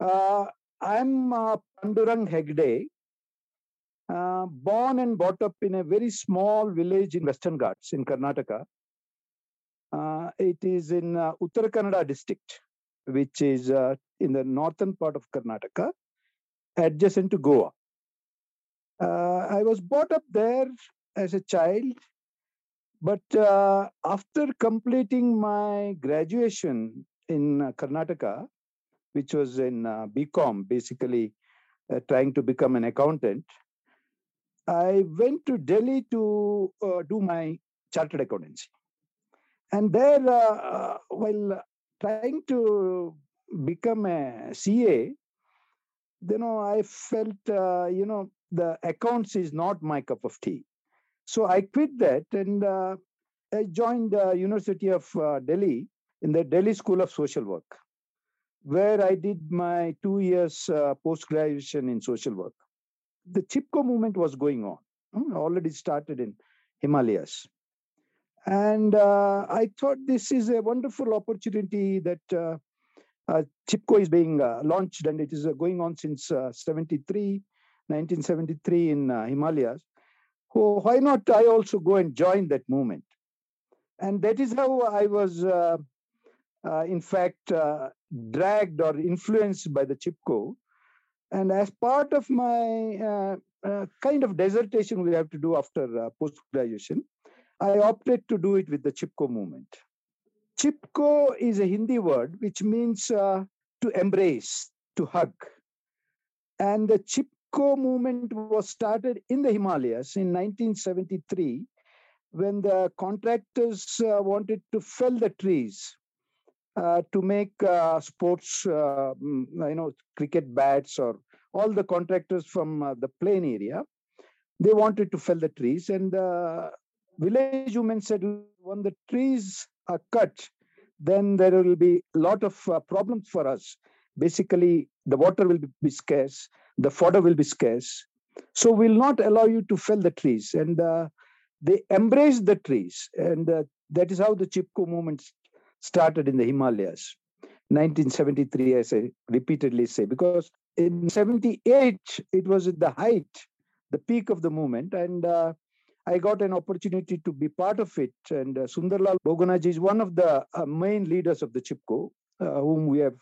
Uh, I'm uh, Pandurang Hegde, uh, born and brought up in a very small village in Western Ghats in Karnataka. Uh, it is in uh, Uttara Kannada district, which is uh, in the northern part of Karnataka, adjacent to Goa. Uh, I was brought up there as a child, but uh, after completing my graduation in Karnataka, which was in uh, BCom, basically uh, trying to become an accountant, I went to Delhi to uh, do my chartered accountancy. And there, uh, uh, while trying to become a CA, you know, I felt, uh, you know, the accounts is not my cup of tea. So I quit that and I joined the University of Delhi in the Delhi School of Social Work, where I did my two years uh, post graduation in social work. The Chipko movement was going on, hmm, already started in Himalayas. And uh, I thought this is a wonderful opportunity that uh, uh, Chipko is being uh, launched and it is uh, going on since uh, 73, 1973 in Himalayas. Oh, why not I also go and join that movement? And that is how I was, in fact, dragged or influenced by the Chipko. And as part of my uh, uh, kind of dissertation we have to do after uh, post graduation, I opted to do it with the Chipko movement. Chipko is a Hindi word which means uh, to embrace, to hug. And the Chipko movement was started in the Himalayas in 1973 when the contractors uh, wanted to fell the trees uh, to make uh, sports, uh, mm, you know, cricket bats or all the contractors from uh, the plain area. They wanted to fell the trees, and the village women said, when the trees are cut, then there will be a lot of uh, problems for us. Basically, the water will be scarce, the fodder will be scarce. So we'll not allow you to fell the trees. And uh, they embraced the trees. And uh, that is how the Chipko movement started in the Himalayas. 1973, as I repeatedly say, because in 78, it was at the height, the peak of the movement. And uh, I got an opportunity to be part of it. And uh, Sundarlal Bahugunaji is one of the uh, main leaders of the Chipko, uh, whom we have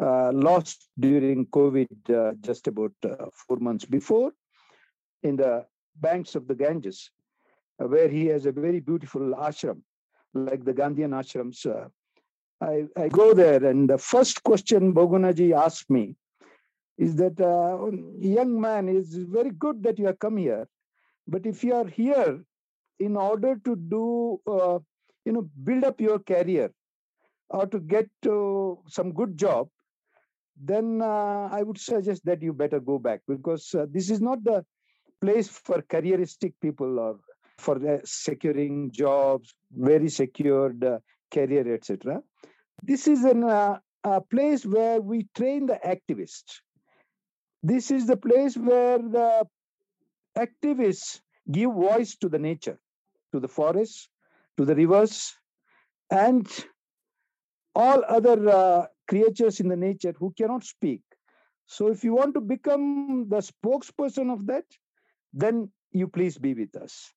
uh, lost during COVID uh, just about four months before in the banks of the Ganges, where he has a very beautiful ashram, like the Gandhian ashrams. I, I go there, and the first question Bahugunaji asked me is that, uh, young man, it's very good that you have come here, but if you are here in order to do, uh, you know, build up your career or to get to some good job, then uh, I would suggest that you better go back because uh, this is not the place for careeristic people or for securing jobs, very secured uh, career, etc. This is an, uh, a place where we train the activists. This is the place where the activists give voice to the nature, to the forests, to the rivers, and all other uh, creatures in the nature who cannot speak. So, if you want to become the spokesperson of that, then you please be with us.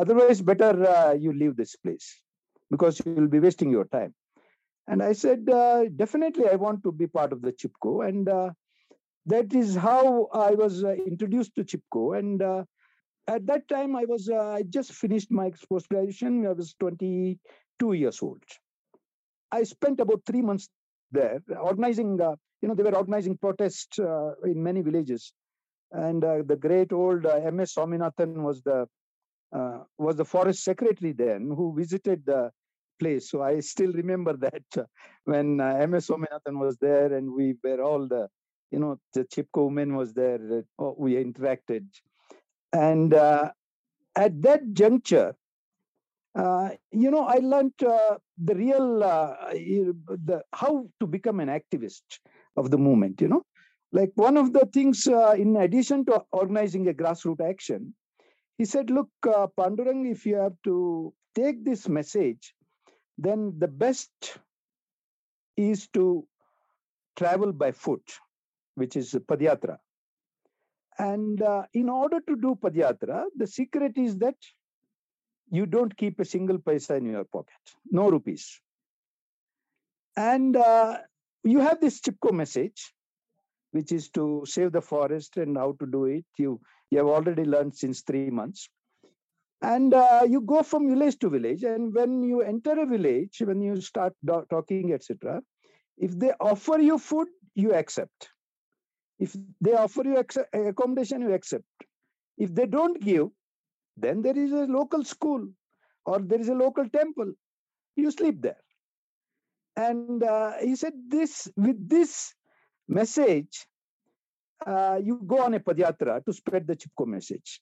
Otherwise, better uh, you leave this place because you will be wasting your time. And I said, uh, definitely, I want to be part of the Chipko. And uh, that is how I was uh, introduced to Chipko. And uh, at that time, I was uh, I just finished my post graduation. I was 22 years old. I spent about three months there organizing. You know, they were organizing protests in many villages, and the great old M.S. Swaminathan was the uh, was the forest secretary then, who visited the place. So I still remember that uh, when uh, M.S. Swaminathan was there, and we were all the, you know, the Chipko women was there. uh, we interacted, and uh, at that juncture, uh, you know, I learned uh, the real uh, the how to become an activist of the movement. You know, like one of the things, in addition to organizing a grassroots action, he said, "Look, uh, Pandurang, if you have to take this message, then the best is to travel by foot. which is Padyatra. And uh, in order to do Padyatra, the secret is that you don't keep a single paisa in your pocket, no rupees. And uh, you have this Chipko message, which is to save the forest and how to do it. You, you have already learned since three months. And uh, you go from village to village. And when you enter a village, when you start do- talking, etc., if they offer you food, you accept. If they offer you accommodation, you accept. If they don't give, then there is a local school or there is a local temple. You sleep there. And uh, he said, this with this message, uh, you go on a padyatra to spread the Chipko message.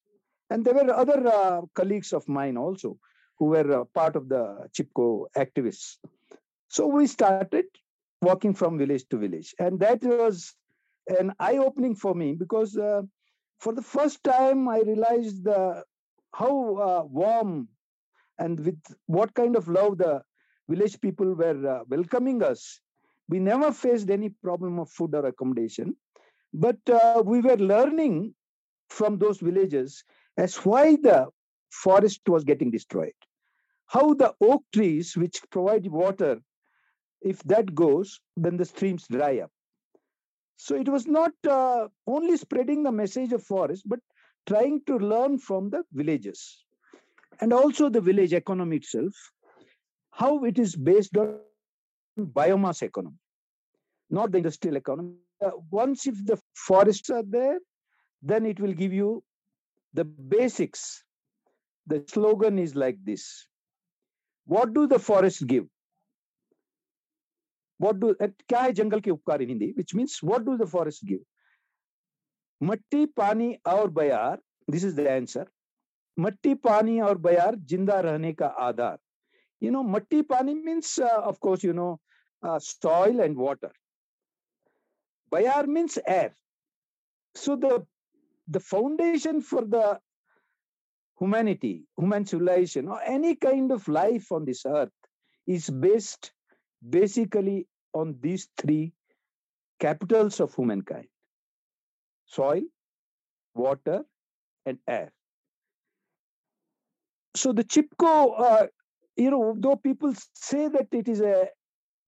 And there were other uh, colleagues of mine also who were uh, part of the Chipko activists. So we started walking from village to village. And that was an eye opening for me because uh, for the first time I realized the, how uh, warm and with what kind of love the village people were welcoming us. We never faced any problem of food or accommodation, but uh, we were learning from those villages as why the forest was getting destroyed, how the oak trees, which provide water, if that goes, then the streams dry up. So it was not uh, only spreading the message of forest, but trying to learn from the villages and also the village economy itself, how it is based on biomass economy, not the industrial economy. Uh, once if the forests are there, then it will give you the basics. The slogan is like this. What do the forests give? What do क्या है जंगल के उपकार in Hindi? Which means what do the forests give? मट्टी पानी और बयार this is the answer मट्टी पानी और बयार जिंदा रहने का आधार you know matti pani means uh, of course you know uh, soil and water bayar means air. So the the foundation for the humanity human civilization or any kind of life on this earth is based basically on these three capitals of humankind soil water and air. So the chipko uh, you know, though people say that it is a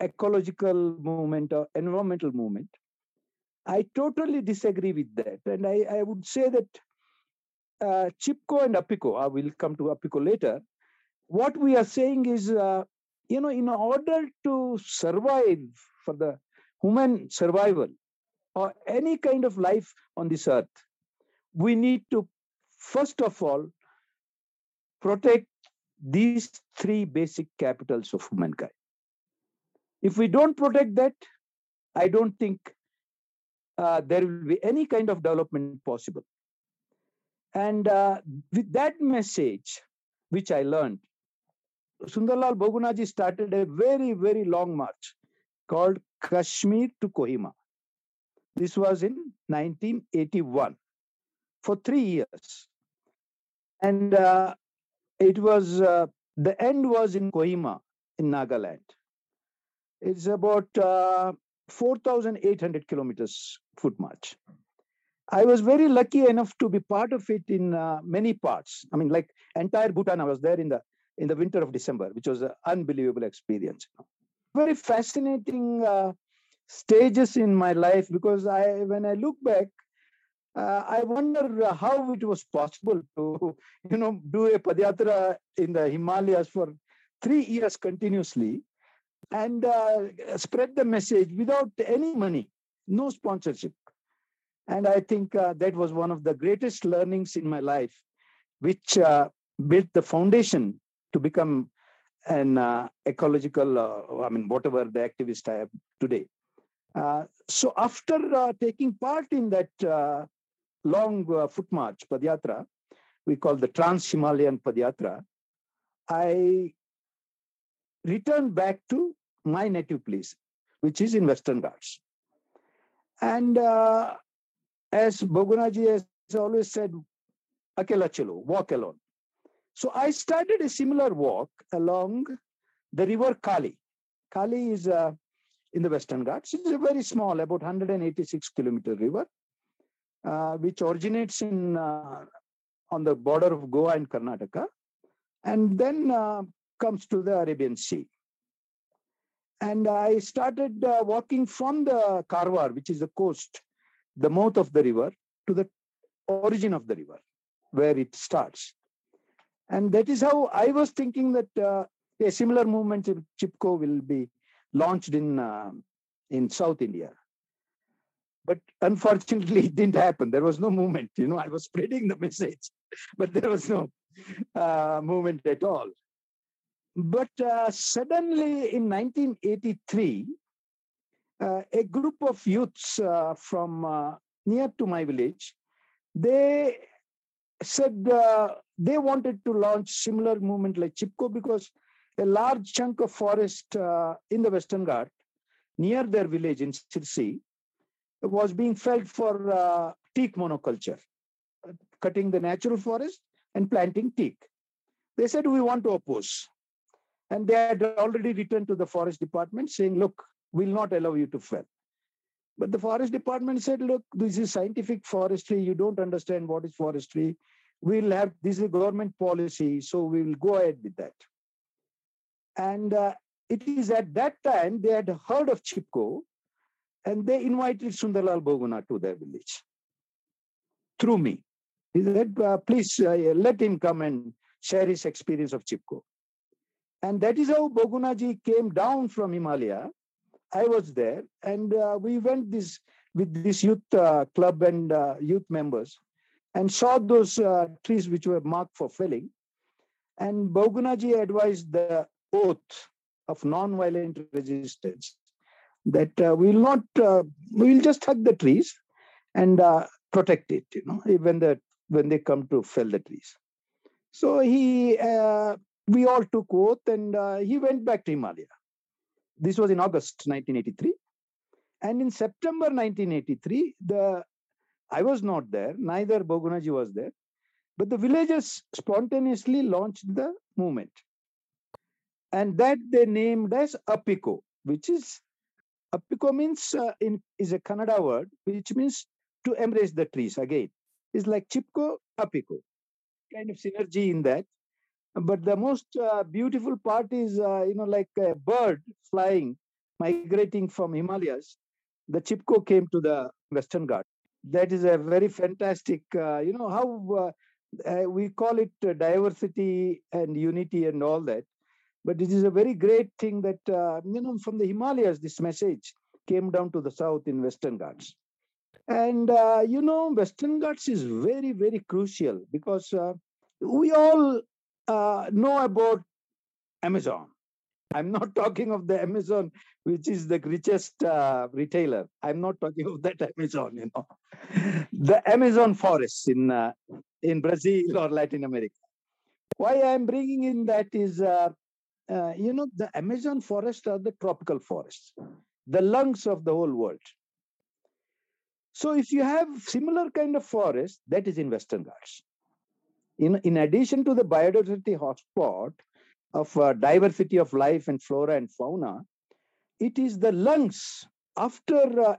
ecological movement or environmental movement, I totally disagree with that. And I, I would say that uh, Chipko and Apiko, I will come to Apiko later, what we are saying is, uh, you know, in order to survive for the human survival or any kind of life on this earth, we need to, first of all, protect these three basic capitals of humankind. If we don't protect that, I don't think uh, there will be any kind of development possible. And uh, with that message, which I learned, Sundarlal Bahugunaji started a very, very long march called Kashmir to Kohima. This was in 1981 for three years. And uh, it was uh, the end was in Kohima in Nagaland. It's about uh, 4,800 kilometers foot march. I was very lucky enough to be part of it in uh, many parts. I mean, like entire Bhutan, I was there in the in the winter of December, which was an unbelievable experience. Very fascinating uh, stages in my life because I, when I look back, uh, I wonder uh, how it was possible to, you know, do a padyatra in the Himalayas for three years continuously and uh, spread the message without any money, no sponsorship. And I think uh, that was one of the greatest learnings in my life, which uh, built the foundation to become an uh, ecological, I mean, whatever the activist I am today. so after taking part in that long uh, foot march, Padyatra, we call the Trans Himalayan Padyatra, I returned back to my native place, which is in Western Ghats. And uh, as Bahugunaji has always said, Akela chalo, walk alone. So I started a similar walk along the river Kali. Kali is uh, in the Western Ghats. It's a very small, about 186 kilometer river, uh, which originates in uh, on the border of Goa and Karnataka, and then uh, comes to the Arabian Sea. And I started uh, walking from the Karwar, which is the coast, the mouth of the river, to the origin of the river, where it starts. And that is how I was thinking that uh, a similar movement in Chipko will be launched in uh, in South India. But unfortunately, it didn't happen. There was no movement. You know, I was spreading the message, but there was no uh, movement at all. But uh, suddenly in 1983, uh, a group of youths uh, from uh, near to my village, they said uh, they wanted to launch similar movement like Chipko because a large chunk of forest uh, in the Western Ghat near their village in Sirsi was being felled for teak monoculture, cutting the natural forest and planting teak. They said, we want to oppose. And they had already written to the forest department saying, look, we'll not allow you to fell. But the forest department said, look, this is scientific forestry. You don't understand what is forestry. We'll have, this is government policy. So we will go ahead with that. And uh, it is at that time they had heard of Chipko and they invited Sundarlal Bahuguna to their village through me. He said, uh, please uh, let him come and share his experience of Chipko. And that is how Bahugunaji came down from Himalaya. I was there and uh, we went this with this youth uh, club and uh, youth members and saw those uh, trees which were marked for felling. And Bahugunaji advised the oath of non-violent resistance that uh, we will not uh, we will just hug the trees and protect it you know when the when they come to fell the trees so he uh, we all took oath and uh, he went back to himalaya this was in august 1983 and in september 1983 the i was not there neither Bahugunaji was there but the villagers spontaneously launched the movement and that they named as apiko which is Apiko means uh, in is a Kannada word which means to embrace the trees again. It's like Chipko, Apiko, kind of synergy in that. But the most uh, beautiful part is, uh, you know, like a bird flying, migrating from Himalayas. The Chipko came to the Western Ghat. That is a very fantastic, uh, you know, how uh, uh, we call it diversity and unity and all that. But it is a very great thing that, you know, from the Himalayas, this message came down to the south in Western Ghats. And, uh, you know, Western Ghats is very, very crucial because uh, we all uh, know about Amazon. I'm not talking of the Amazon, which is the richest uh, retailer. I'm not talking of that Amazon, you know. the Amazon forests in, uh, in Brazil or Latin America. Why I'm bringing in that is uh, you know, the Amazon forest are the tropical forests, the lungs of the whole world. So if you have similar kind of forest, that is in Western Ghats. In, in addition to the biodiversity hotspot of uh, diversity of life and flora and fauna, it is the lungs after uh,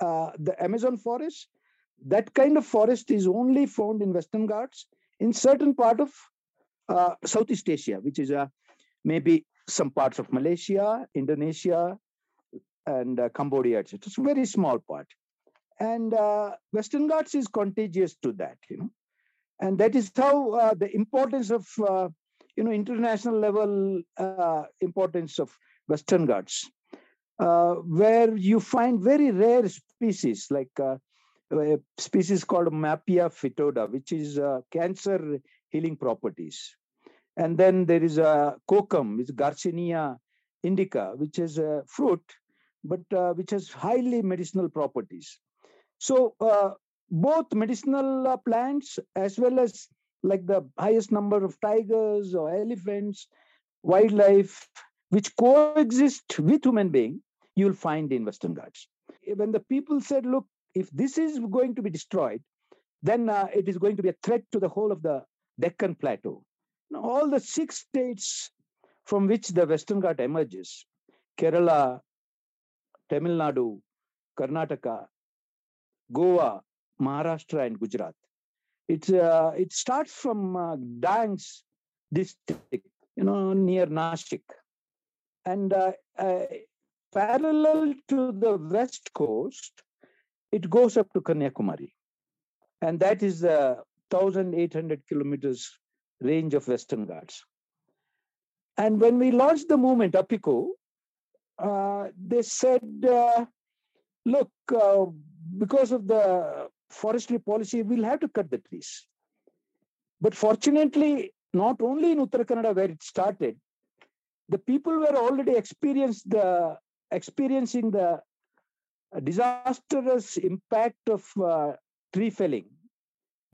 uh, the Amazon forest. That kind of forest is only found in Western Ghats in certain part of uh, Southeast Asia, which is a maybe some parts of Malaysia, Indonesia, and uh, Cambodia. It's a very small part. And uh, Western Ghats is contagious to that, you know. And that is how uh, the importance of, uh, you know, international level uh, importance of Western Ghats, uh, where you find very rare species like a species called Mappia foetida, which is cancer healing properties. And then there is a kokum, which is Garcinia indica, which is a fruit, but uh, which has highly medicinal properties. So uh, both medicinal uh, plants as well as like the highest number of tigers or elephants, wildlife, which coexist with human being, you'll find in Western Ghats. When the people said, look, if this is going to be destroyed, then uh, it is going to be a threat to the whole of the Deccan Plateau all the six states from which the Western Ghat emerges Kerala, Tamil Nadu, Karnataka, Goa, Maharashtra, and Gujarat. It, uh, it starts from uh, Dangs district, you know, near Nashik. And uh, uh, parallel to the west coast, it goes up to Kanyakumari. And that is the 1,800 kilometers range of Western Ghats. And when we launched the movement, Apiko, uh, they said, uh, look, uh, because of the forestry policy, we'll have to cut the trees. But fortunately, not only in Uttara Kannada where it started, the people were already experienced the, experiencing the disastrous impact of uh, tree felling.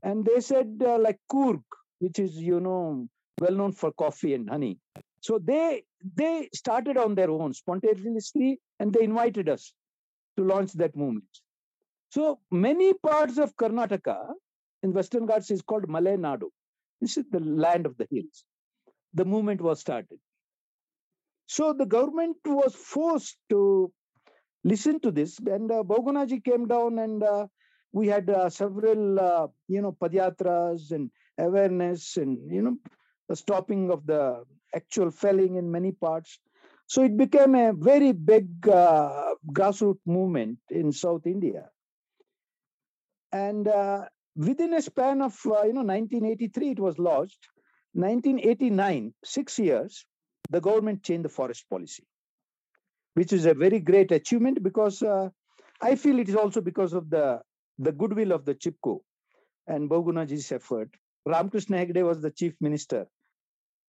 And they said, uh, like Coorg, which is, you know, well known for coffee and honey. So they they started on their own spontaneously, and they invited us to launch that movement. So many parts of Karnataka in Western Ghats is called Malenadu. This is the land of the hills. The movement was started. So the government was forced to listen to this, and uh, came down, and uh, we had uh, several, uh, you know, padyatras and awareness, and you know, the stopping of the actual felling in many parts. So it became a very big uh, grassroots movement in South India. And uh, within a span of, uh, you know, 1983, it was launched. 1989, six years, the government changed the forest policy, which is a very great achievement because uh, I feel it is also because of the, the goodwill of the Chipko and Bahugunaji's effort. Ramakrishna Hegde was the chief minister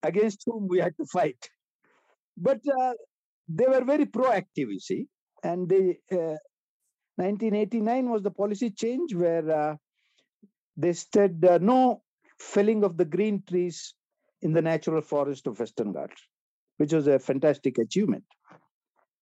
against whom we had to fight. But uh, they were very proactive, you see. And they, uh, 1989 was the policy change where uh, they said uh, no felling of the green trees in the natural forest of Western Ghats, which was a fantastic achievement.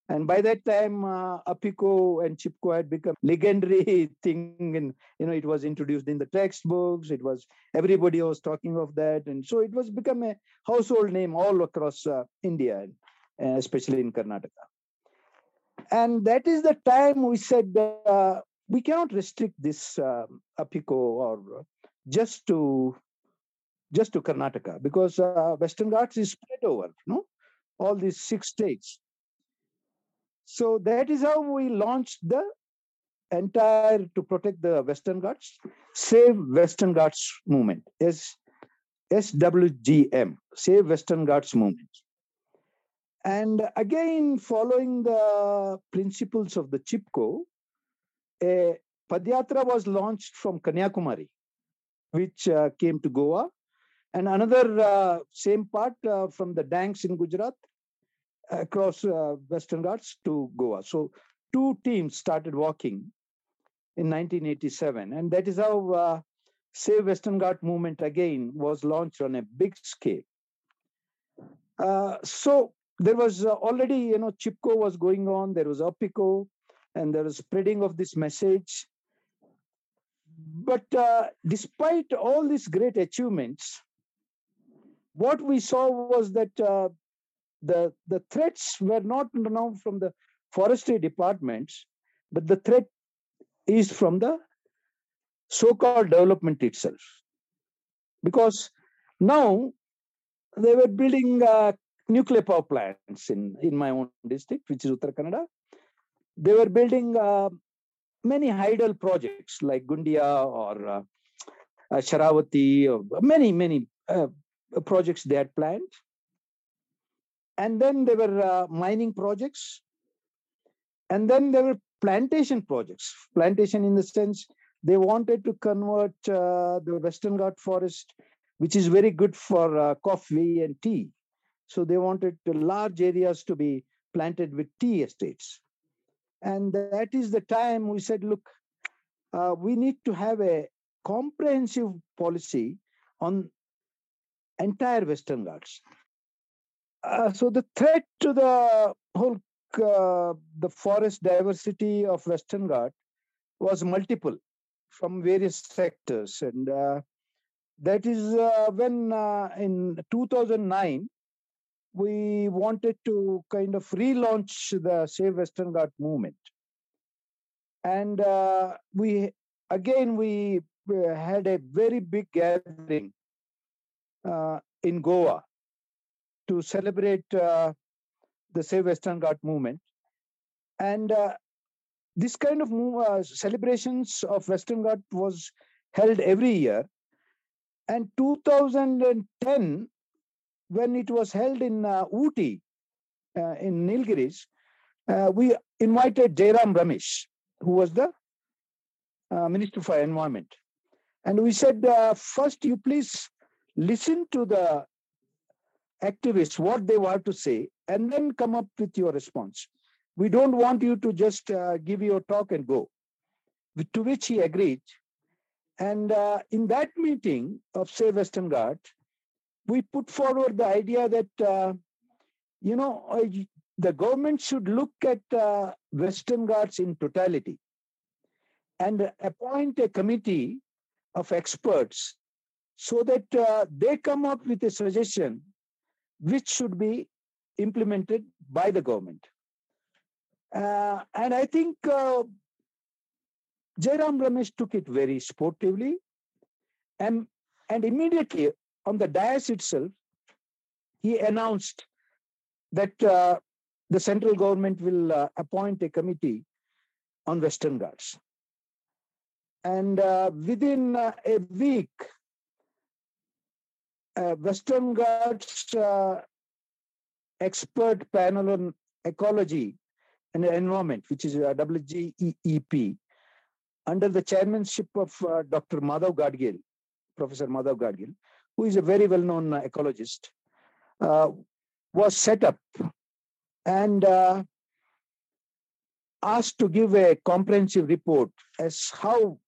And by that time, uh, Apiko and Chipko had become legendary thing, and you know it was introduced in the textbooks. It was everybody was talking of that, and so it was become a household name all across uh, India, uh, especially in Karnataka. And that is the time we said uh, we cannot restrict this uh, Apiko or just to just to Karnataka because uh, Western Ghats is spread over, know, all these six states. So that is how we launched the entire to protect the Western Ghats, Save Western Ghats movement, S, SWGM, Save Western Ghats movement. And again, following the principles of the Chipko, a Padyatra was launched from Kanyakumari, which uh, came to Goa, and another uh, same part uh, from the Dangs in Gujarat across uh, Western Ghats to Goa. So two teams started walking in 1987, and that is how uh, Save Western Ghat movement again was launched on a big scale. Uh, so there was uh, already, you know, Chipko was going on, there was Apiko, and there was spreading of this message. But uh, despite all these great achievements, what we saw was that uh, the, the threats were not now from the forestry departments, but the threat is from the so-called development itself. Because now they were building uh, nuclear power plants in, in my own district, which is Uttar Kannada. They were building uh, many hydel projects like Gundia or uh, uh, Sharavati, or many, many uh, projects they had planned. And then there were uh, mining projects. And then there were plantation projects. Plantation in the sense they wanted to convert uh, the Western Ghat forest, which is very good for uh, coffee and tea. So they wanted large areas to be planted with tea estates. And that is the time we said, look, uh, we need to have a comprehensive policy on entire Western Ghats. Uh, so the threat to the whole uh, the forest diversity of Western Ghat was multiple from various sectors, and uh, that is uh, when uh, in 2009 we wanted to kind of relaunch the Save Western Ghat movement. And uh, we, again, we had a very big gathering uh, in Goa to celebrate uh, the Save Western Ghat movement. And uh, this kind of move, uh, celebrations of Western Ghat was held every year. And 2010, when it was held in uh, uh, in Nilgiris, uh, we invited Jairam Ramesh, who was the uh, Minister for Environment. And we said, uh, first, you please listen to the activists, what they want to say, and then come up with your response. We don't want you to just uh, give your talk and go. To which he agreed. And in that meeting of Save Western Ghat, we put forward the idea that, uh, you know, the government should look at uh, Western Ghats in totality and appoint a committee of experts so that uh, they come up with a suggestion which should be implemented by the government. Uh, and I think uh, Jairam Ramesh took it very sportively. And, and immediately on the dais itself, he announced that uh, the central government will uh, appoint a committee on Western Ghats. And uh, within uh, a week, uh, Western Ghats uh, expert panel on ecology and environment, which is uh, WGEEP, under the chairmanship of Dr. Madhav Gadgil, Professor Madhav Gadgil, who is a very well-known uh, ecologist, uh, was set up and uh, asked to give a comprehensive report as how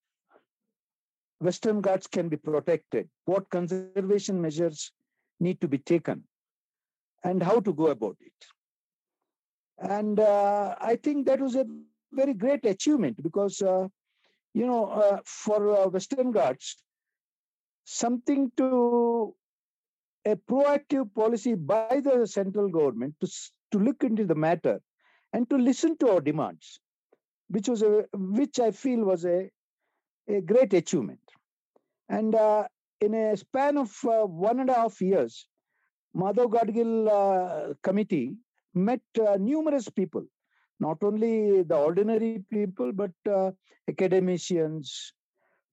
Western Ghats can be protected, what conservation measures need to be taken, and how to go about it. And uh, I think that was a very great achievement because, uh, you know, uh, for Western Ghats, something to a proactive policy by the central government to, to look into the matter and to listen to our demands, which was a, which I feel was a, a great achievement. And uh, in a span of uh, one and a half years, Madhav Gadgil uh, committee met uh, numerous people, not only the ordinary people, but uh, academicians,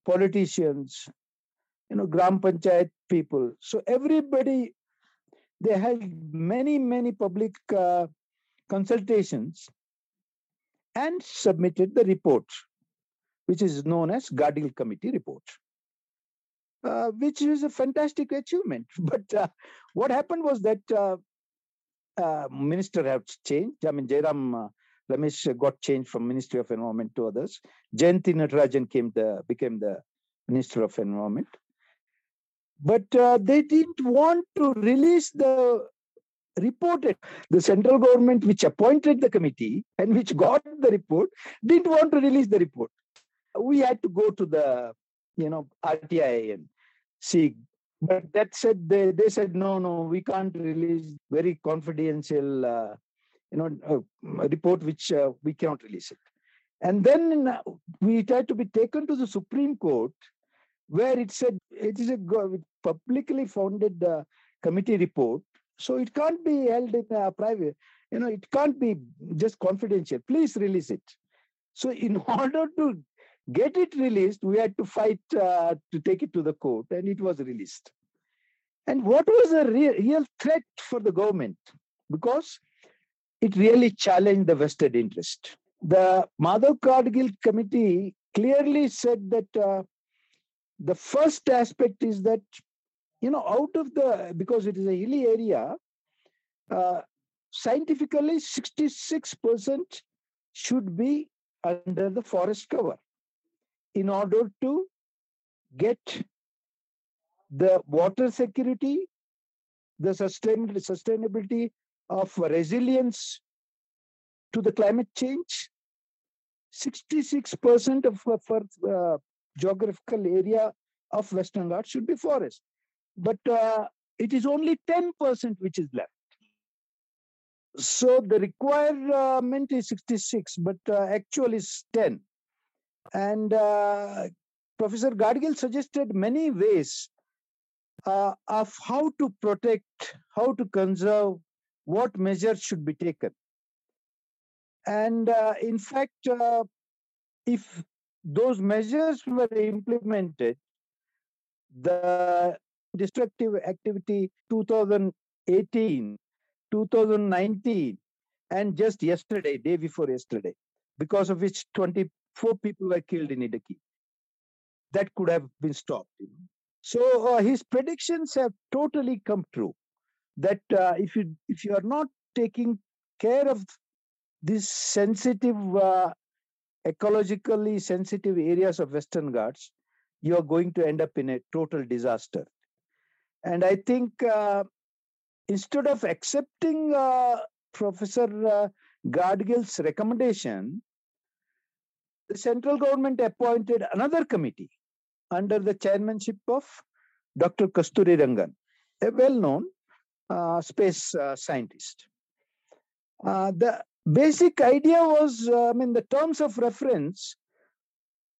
politicians, you know, Gram Panchayat people. So everybody, they held many, many public uh, consultations and submitted the report, which is known as Gadgil Committee report. Uh, which is a fantastic achievement. But uh, what happened was that uh, uh minister has changed. I mean, Jairam uh, Ramesh got changed from Ministry of Environment to others. Jayanti Natarajan came the became the Minister of Environment. But uh, they didn't want to release the report. The central government, which appointed the committee and which got the report, didn't want to release the report. We had to go to the you know, RTI and see. But that said, they, they said, no, no, we can't release very confidential, uh, you know, uh, report which uh, we cannot release it. And then we tried to be taken to the Supreme Court, where it said it is a publicly founded uh, committee report, so it can't be held in a private. You know, it can't be just confidential. Please release it. So, in order to get it released, we had to fight uh, to take it to the court, and it was released. And what was a re- real threat for the government? Because it really challenged the vested interest. The Madhav Gadgil committee clearly said that uh, the first aspect is that, you know, out of the, because it is a hilly area, uh, scientifically 66% should be under the forest cover in order to get the water security, the sustainability of resilience to the climate change. 66% of uh, geographical area of Western Ghats should be forest. But uh, it is only 10% which is left. so the requirement is 66, but uh, actual is 10. And uh, Professor Gadgil suggested many ways uh, of how to protect, how to conserve, what measures should be taken. And uh, in fact, uh, if those measures were implemented, the destructive activity 2018, 2019, and just yesterday, day before yesterday, because of which 24 people were killed in Idukki. That could have been stopped. So uh, his predictions have totally come true. That uh, if you if you are not taking care of this sensitive, uh, ecologically sensitive areas of Western Ghats, you are going to end up in a total disaster. And I think uh, instead of accepting uh, Professor uh, Gadgil's recommendation, the central government appointed another committee under the chairmanship of Dr. Kasturi Rangan, a well-known uh, space uh, scientist. Uh, the basic idea was, uh, I mean, the terms of reference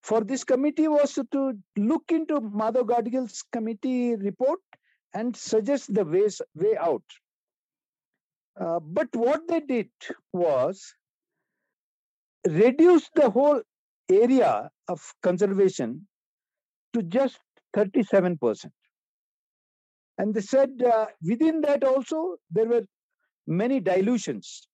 for this committee was to look into Madhav Gadgil's committee report and suggest the ways way out. Uh, but what they did was reduce the whole area of conservation to just 37%. And they said uh, within that also there were many dilutions.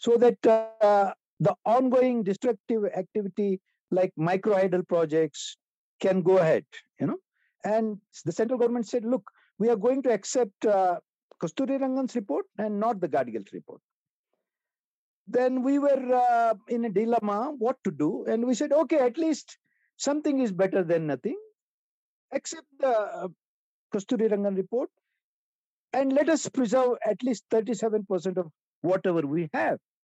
So that uh, the ongoing destructive activity like microhydel projects can go ahead, you know. And the central government said, look, we are going to accept uh, Kasturi Rangan's report and not the Gadgil's report. Then we were uh, in a dilemma what to do. And we said, okay, at least something is better than nothing. Accept the uh, Kasturi Rangan report and let us preserve at least 37% of whatever we have.